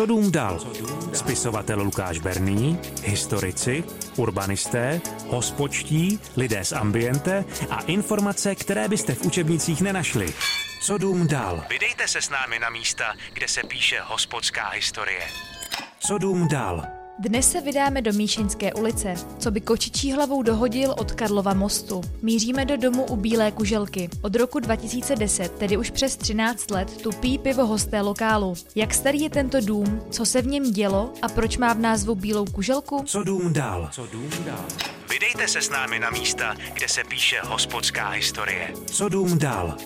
Co dům dal? Spisovatel Lukáš Berný, historici, urbanisté, hospočtí, lidé z ambiente a informace, které byste v učebnicích nenašli. Co dům dal? Vydejte se s námi na místa, kde se píše hospodská historie. Co dům dal? Dnes se vydáme do Míšeňské ulice, co by kočičí hlavou dohodil od Karlova mostu. Míříme do domu u Bílé kuželky. Od roku 2010, tedy už přes 13 let, tu pí pivo hosté lokálu. Jak starý je tento dům, co se v něm dělo a proč má v názvu Bílou kuželku? Co dům dal? Co dům dal? Vydejte se s námi na místa, kde se píše hospodská historie. Co dům dal?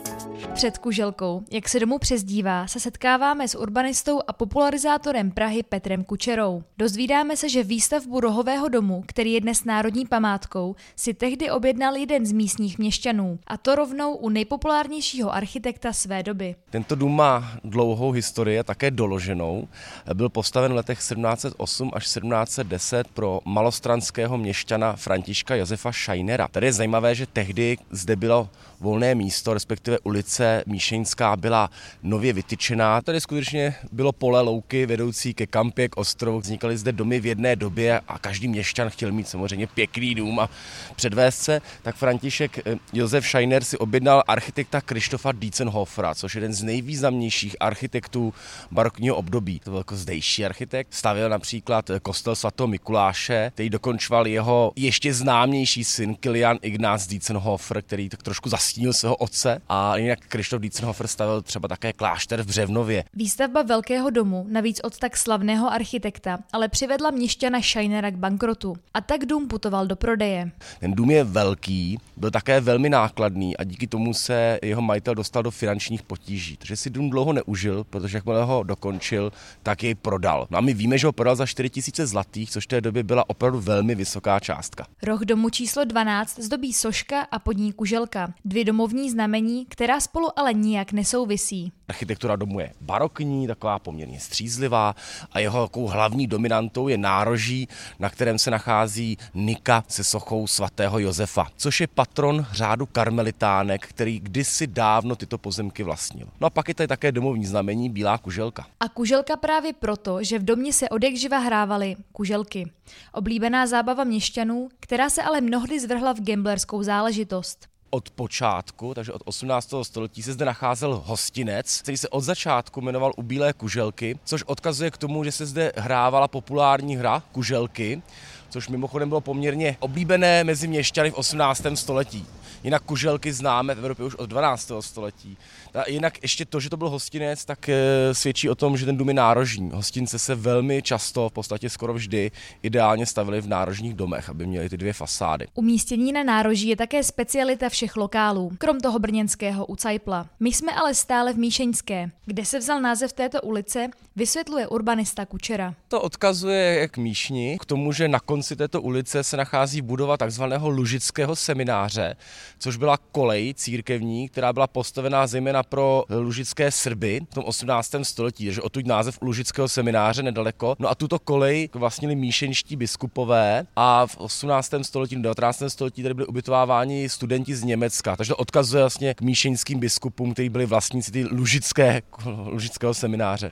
Před Kuželkou, jak se domů přezdívá, se setkáváme s urbanistou a popularizátorem Prahy Petrem Kučerou. Dozvídáme se, že výstavbu rohového domu, který je dnes národní památkou, si tehdy objednal jeden z místních měšťanů, a to rovnou u nejpopulárnějšího architekta své doby. Tento dům má dlouhou historii, také doloženou. Byl postaven v letech 1708 až 1710 pro malostranského měšťana Františka Josefa Scheinera. Tady je zajímavé, že tehdy zde bylo volné místo, respektive ulice Míšeňská byla nově vytyčená. Tady skutečně bylo pole louky vedoucí ke kampě, k ostrovu. Vznikaly zde domy v jedné době a každý měšťan chtěl mít samozřejmě pěkný dům a předvést se. Tak František eh, Josef Scheiner si objednal architekta Krištofa Dietzenhofera, což je jeden z nejvýznamnějších architektů barokního období. To byl jako zdejší architekt. Stavil například eh, kostel svatého Mikuláše, který dokončoval jeho ještě známější syn Kilian Ignaz Dietzenhofer, který tak trošku zastínil svého otce. A jinak Krištof Dietzenhofer stavil třeba také klášter v Břevnově. Výstavba velkého domu, navíc od tak slavného architekta, ale přivedla měšťana Scheinera k bankrotu. A tak dům putoval do prodeje. Ten dům je velký, byl také velmi nákladný a díky tomu se jeho majitel dostal do finančních potíží. Takže si dům dlouho neužil, protože jakmile ho dokončil, tak jej prodal. No a my víme, že ho prodal za 4000 zlatých, což v té době byla opravdu velmi vysoká částka. Roh domu číslo 12 zdobí soška a pod ní kuželka. Dvě domovní znamení, která spolu ale nijak nesouvisí. Architektura domu je barokní, taková poměrně střízlivá a jeho takovou hlavní dominantou je nároží, na kterém se nachází Nika se sochou svatého Josefa, což je patron řádu karmelitánek, který kdysi dávno tyto pozemky vlastnil. No a pak je tady také domovní znamení Bílá kuželka. A kuželka právě proto, že v domě se odekživa hrávaly kuželky. Oblíbená zábava měšťanů, která se ale mnohdy zvrhla v gamblerskou záležitost od počátku, takže od 18. století se zde nacházel hostinec, který se od začátku jmenoval U Bílé kuželky, což odkazuje k tomu, že se zde hrávala populární hra kuželky, což mimochodem bylo poměrně oblíbené mezi měšťany v 18. století. Jinak kuželky známe v Evropě už od 12. století. A jinak ještě to, že to byl hostinec, tak e, svědčí o tom, že ten dům je nárožní. Hostince se velmi často, v podstatě skoro vždy, ideálně stavili v nárožních domech, aby měli ty dvě fasády. Umístění na nároží je také specialita všech lokálů, krom toho brněnského u Cajpla. My jsme ale stále v Míšeňské, kde se vzal název této ulice, vysvětluje urbanista Kučera. To odkazuje k Míšni, k tomu, že na konci této ulice se nachází budova takzvaného Lužického semináře, což byla kolej církevní, která byla postavená zejména pro lužické Srby v tom 18. století, takže odtud název Lužického semináře nedaleko. No a tuto kolej vlastnili míšenští biskupové a v 18. století, 19. století tady byli ubytováváni studenti z Německa, takže to odkazuje vlastně k míšeňským biskupům, kteří byli vlastníci ty lužické, lužického semináře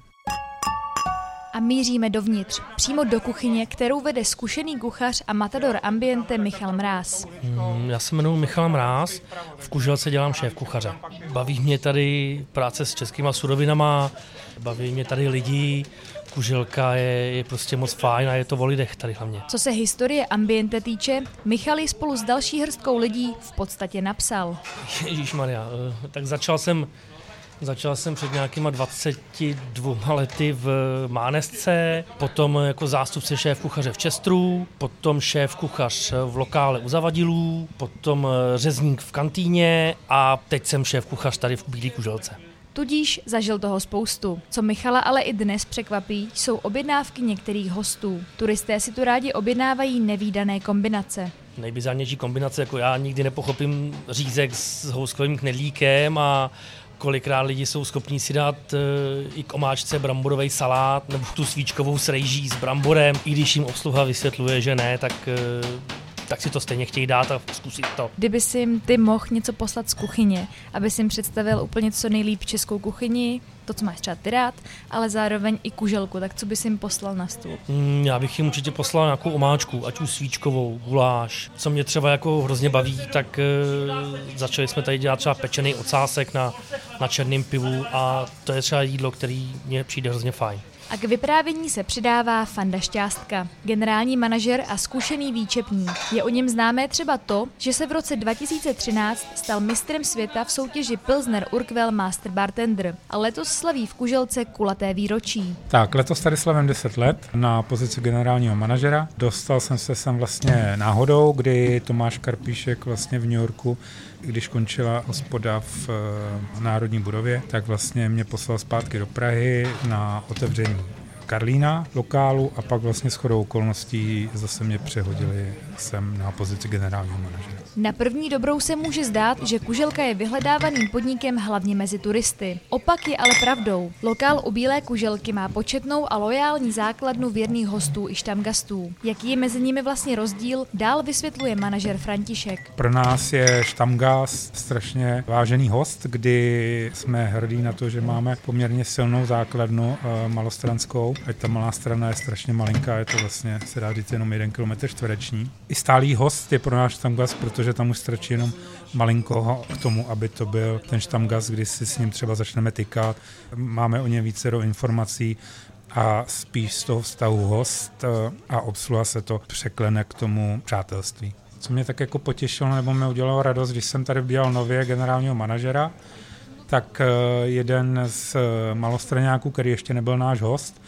a míříme dovnitř, přímo do kuchyně, kterou vede zkušený kuchař a matador ambiente Michal Mráz. Hmm, já se jmenuji Michal Mráz, v Kuželce dělám šéf kuchaře. Baví mě tady práce s českýma surovinama, baví mě tady lidi, Kuželka je, je prostě moc fajn a je to o lidech tady hlavně. Co se historie ambiente týče, Michal ji spolu s další hrstkou lidí v podstatě napsal. Ježíš Maria, eh, tak začal jsem Začal jsem před nějakýma 22 lety v Mánesce, potom jako zástupce šéf kuchaře v Čestru, potom šéf kuchař v lokále u Zavadilů, potom řezník v kantýně a teď jsem šéf kuchař tady v Bílý kuželce. Tudíž zažil toho spoustu. Co Michala ale i dnes překvapí, jsou objednávky některých hostů. Turisté si tu rádi objednávají nevýdané kombinace. Nejbizarnější kombinace, jako já nikdy nepochopím řízek s houskovým knedlíkem a kolikrát lidi jsou schopní si dát e, i k omáčce bramborový salát nebo tu svíčkovou s rejží s bramborem, i když jim obsluha vysvětluje, že ne, tak e, tak si to stejně chtějí dát a zkusit to. Kdyby si ty mohl něco poslat z kuchyně, aby si jim představil úplně co nejlíp českou kuchyni, to co máš třeba ty rád, ale zároveň i kuželku, tak co bys jim poslal na stůl? Mm, já bych jim určitě poslal nějakou omáčku, ať už svíčkovou, guláš. Co mě třeba jako hrozně baví, tak e, začali jsme tady dělat třeba pečený ocásek na, na černém pivu a to je třeba jídlo, který mně přijde hrozně fajn. A k vyprávění se přidává Fanda Šťástka, generální manažer a zkušený výčepník. Je o něm známé třeba to, že se v roce 2013 stal mistrem světa v soutěži Pilsner Urquell Master Bartender a letos slaví v Kuželce kulaté výročí. Tak, letos tady slavím 10 let na pozici generálního manažera. Dostal jsem se sem vlastně náhodou, kdy Tomáš Karpíšek vlastně v New Yorku když končila hospoda v eh, Národní budově, tak vlastně mě poslal zpátky do Prahy na otevření Karlína lokálu a pak vlastně s chodou okolností zase mě přehodili sem na pozici generálního manažera. Na první dobrou se může zdát, že Kuželka je vyhledávaným podnikem hlavně mezi turisty. Opak je ale pravdou. Lokál u Bílé Kuželky má početnou a lojální základnu věrných hostů i štamgastů. Jaký je mezi nimi vlastně rozdíl, dál vysvětluje manažer František. Pro nás je štamgast strašně vážený host, kdy jsme hrdí na to, že máme poměrně silnou základnu eh, malostranskou. Ať ta malá strana je strašně malinká, je to vlastně, se dá říct, jenom jeden kilometr čtvereční. I stálý host je pro náš štamgast, protože tam už stačí jenom malinko k tomu, aby to byl ten štamgaz, kdy si s ním třeba začneme tykat. Máme o něm více do informací a spíš z toho vztahu host eh, a obsluha se to překlene k tomu přátelství. Co mě tak jako potěšilo nebo mi udělalo radost, když jsem tady udělal nově generálního manažera, tak eh, jeden z malostraňáků, který ještě nebyl náš host,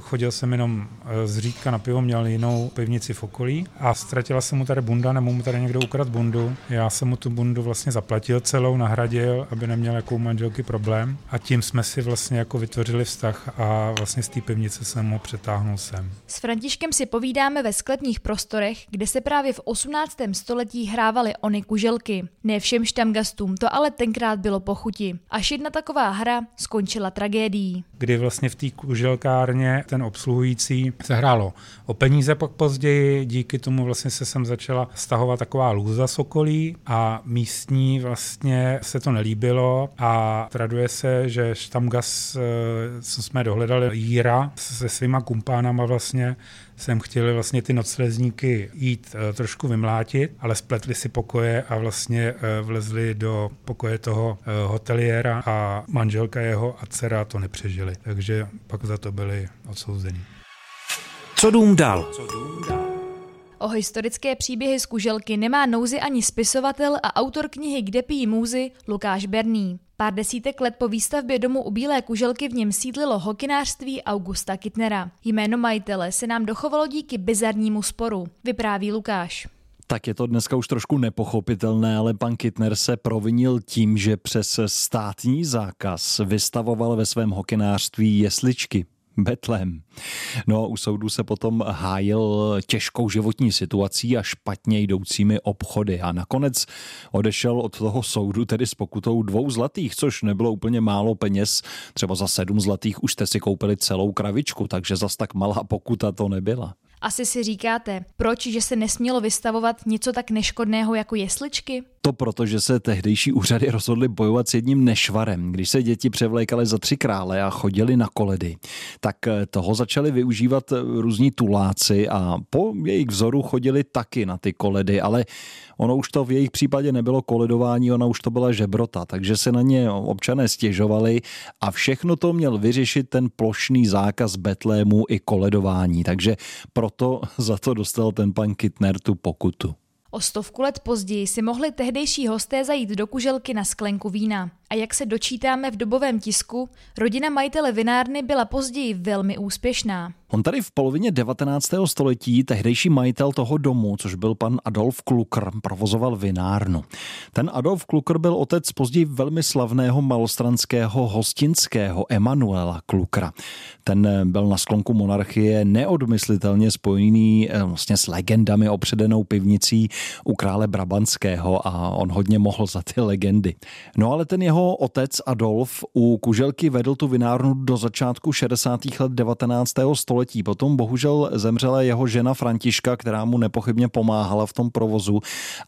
Chodil jsem jenom eh, z řídka na pivo, měl jinou pivnici v okolí a ztratila se mu tady bunda, nebo mu tady někdo ukradl bundu. Já jsem mu tu bundu vlastně zaplatil celou, nahradil, aby neměl jako manželky problém a tím jsme si vlastně jako vytvořili vztah a vlastně z té pivnice jsem mu přetáhnul sem. S Františkem si povídáme ve sklepních prostorech, kde se právě v 18. století hrávaly ony kuželky. Ne všem štamgastům to ale tenkrát bylo pochuti. Až jedna taková hra skončila tragédií. Kdy vlastně v té kuželkárně ten obsluhující se hrálo o peníze pak později, díky tomu vlastně se sem začala stahovat taková lůza sokolí a místní vlastně se to nelíbilo a traduje se, že Štamgas, eh, co jsme dohledali, Jíra se svýma kumpánama vlastně sem chtěli vlastně ty noclezníky jít uh, trošku vymlátit, ale spletli si pokoje a vlastně uh, vlezli do pokoje toho uh, hoteliéra a manželka jeho a dcera to nepřežili. Takže pak za to byli odsouzeni. Co dům dal? O historické příběhy z Kuželky nemá nouzy ani spisovatel a autor knihy Kde pijí můzy Lukáš Berný. Pár desítek let po výstavbě domu u Bílé kuželky v něm sídlilo hokinářství Augusta Kittnera. Jméno majitele se nám dochovalo díky bizarnímu sporu, vypráví Lukáš. Tak je to dneska už trošku nepochopitelné, ale pan Kittner se provinil tím, že přes státní zákaz vystavoval ve svém hokinářství jesličky. Betlem. No u soudu se potom hájil těžkou životní situací a špatně jdoucími obchody a nakonec odešel od toho soudu tedy s pokutou dvou zlatých, což nebylo úplně málo peněz. Třeba za sedm zlatých už jste si koupili celou kravičku, takže zas tak malá pokuta to nebyla. Asi si říkáte, proč, že se nesmělo vystavovat něco tak neškodného jako jesličky? To proto, že se tehdejší úřady rozhodly bojovat s jedním nešvarem. Když se děti převlékaly za tři krále a chodili na koledy, tak eh, toho začali využívat eh, různí tuláci a po jejich vzoru chodili taky na ty koledy, ale ono už to v jejich případě nebylo koledování, ona už to byla žebrota, takže se na ně občané stěžovali a všechno to měl vyřešit ten plošný zákaz betlému i koledování, takže proto za to dostal ten pan Kittner tu pokutu. O stovku let později si mohli tehdejší hosté zajít do kuželky na sklenku vína. A jak se dočítáme v dobovém tisku, rodina majitele vinárny byla později velmi úspěšná. On tady v polovině 19. století tehdejší majitel toho domu, což byl pan Adolf Klukr, provozoval vinárnu. Ten Adolf Klukr byl otec později velmi slavného malostranského hostinského Emanuela Klukra. Ten byl na sklonku monarchie neodmyslitelně spojený eh, vlastně s legendami opředenou pivnicí u krále Brabantského a on hodně mohl za ty legendy. No ale ten jeho jeho otec Adolf u Kuželky vedl tu vinárnu do začátku 60. let 19. století. Potom bohužel zemřela jeho žena Františka, která mu nepochybně pomáhala v tom provozu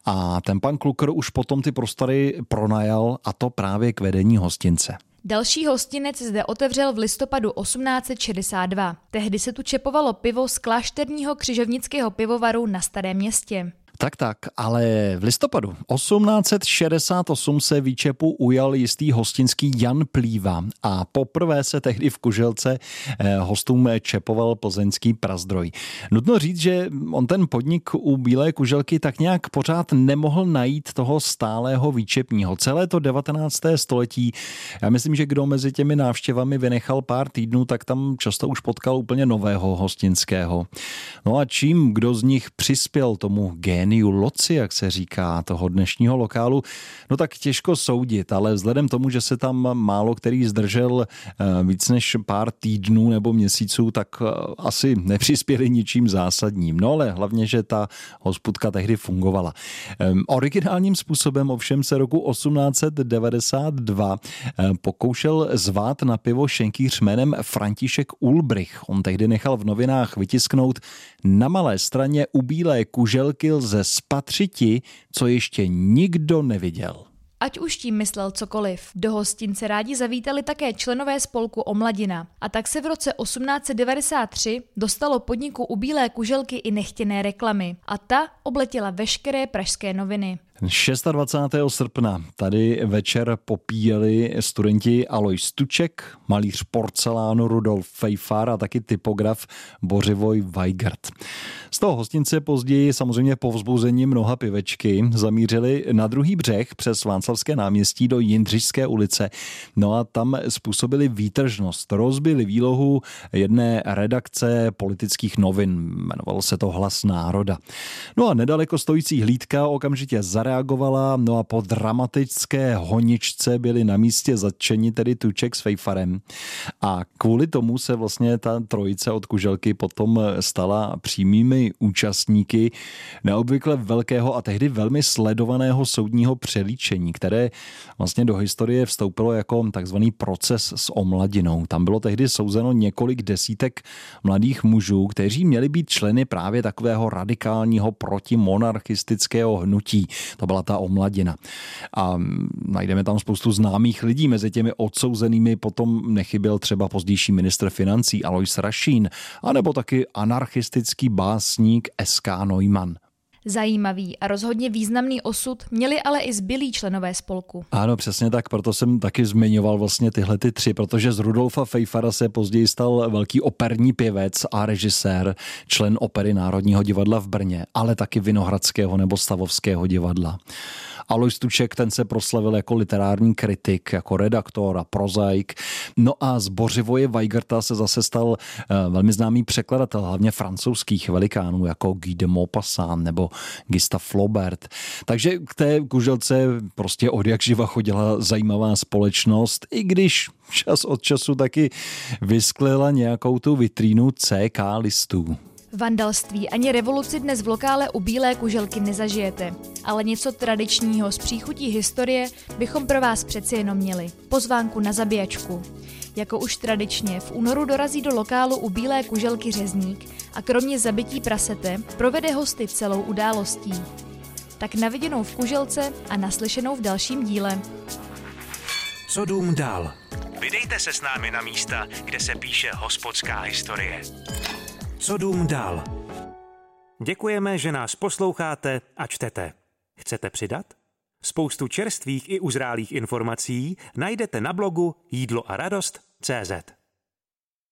a ten pan Kluker už potom ty prostory pronajal a to právě k vedení hostince. Další hostinec zde otevřel v listopadu 1862. Tehdy se tu čepovalo pivo z klášterního křižovnického pivovaru na Starém městě. Tak, tak, ale v listopadu 1868 se výčepu ujal jistý hostinský Jan Plíva a poprvé se tehdy v Kuželce eh, hostům čepoval plzeňský prazdroj. Nutno říct, že on ten podnik u Bílé Kuželky tak nějak pořád nemohl najít toho stálého výčepního. Celé to 19. století, já myslím, že kdo mezi těmi návštěvami vynechal pár týdnů, tak tam často už potkal úplně nového hostinského. No a čím kdo z nich přispěl tomu génu géniu loci, jak se říká, toho dnešního lokálu, no tak těžko soudit, ale vzhledem tomu, že se tam málo který zdržel eh, víc než pár týdnů nebo měsíců, tak eh, asi nepřispěli ničím zásadním. No ale hlavně, že ta hospudka tehdy fungovala. Ehm, originálním způsobem ovšem se roku 1892 eh, pokoušel zvát na pivo šenkýř jménem František Ulbrich. On tehdy nechal v novinách vytisknout na malé straně u bílé kuželky lze lze spatřiti, co ještě nikdo neviděl. Ať už tím myslel cokoliv, do hostince rádi zavítali také členové spolku Omladina. A tak se v roce 1893 dostalo podniku u Bílé kuželky i nechtěné reklamy. A ta obletěla veškeré pražské noviny. 26. srpna tady večer popíjeli studenti Alois Stuček, malíř porcelánu Rudolf Fejfar a taky typograf Bořivoj Weigert. Z toho hostince později samozřejmě po vzbuzení mnoha pivečky zamířili na druhý břeh přes Václavské náměstí do Jindřišské ulice. No a tam způsobili výtržnost. Rozbili výlohu jedné redakce politických novin. Jmenovalo se to Hlas národa. No a nedaleko stojící hlídka okamžitě zareagovala, no a po dramatické honičce byli na místě zatčeni tedy Tuček s Fejfarem. A kvůli tomu se vlastně ta trojice od Kuželky potom stala přímými účastníky neobvykle velkého a tehdy velmi sledovaného soudního přelíčení, které vlastně do historie vstoupilo jako takzvaný proces s omladinou. Tam bylo tehdy souzeno několik desítek mladých mužů, kteří měli být členy právě takového radikálního protimonarchistického hnutí. To byla ta omladina. A najdeme tam spoustu známých lidí. Mezi těmi odsouzenými potom nechyběl třeba pozdější ministr financí Alois Rašín, anebo taky anarchistický bás básník S.K. Neumann. Zajímavý a rozhodně významný osud měli ale i zbylí členové spolku. Ano, přesně tak, proto jsem taky zmiňoval vlastně tyhle ty tři, protože z Rudolfa Fejfara se později stal velký operní pěvec a režisér, člen opery Národního divadla v Brně, ale taky Vinohradského nebo Stavovského divadla. Alois Tuček, ten se proslavil jako literární kritik, jako redaktor a prozaik. No a z Bořivoje Weigerta se zase stal eh, velmi známý překladatel, hlavně francouzských velikánů, jako Guy de Maupassant nebo Gustave Flaubert. Takže k té kuželce prostě od jak živa chodila zajímavá společnost, i když čas od času taky vysklela nějakou tu vitrínu CK listů. Vandalství ani revoluci dnes v lokále u Bílé kuželky nezažijete, ale něco tradičního z příchutí historie bychom pro vás přeci jenom měli. Pozvánku na zabíjačku. Jako už tradičně v únoru dorazí do lokálu u Bílé kuželky řezník a kromě zabití prasete provede hosty celou událostí. Tak naviděnou v kuželce a naslyšenou v dalším díle. Co dům dál? Vydejte se s námi na místa, kde se píše hospodská historie. Co dům dál? Děkujeme, že nás posloucháte a čtete. Chcete přidat? Spoustu čerstvých i uzrálých informací najdete na blogu jídlo a radost CZ.